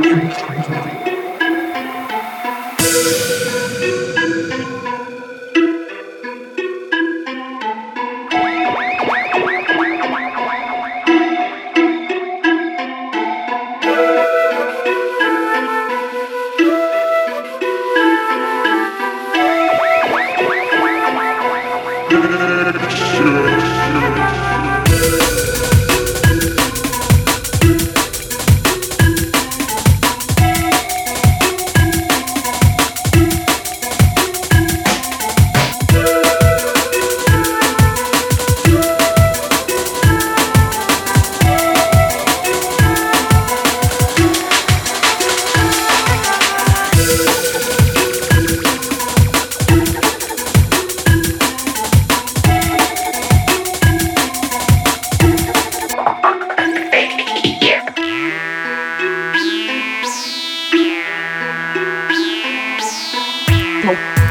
Thank you.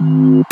Wow.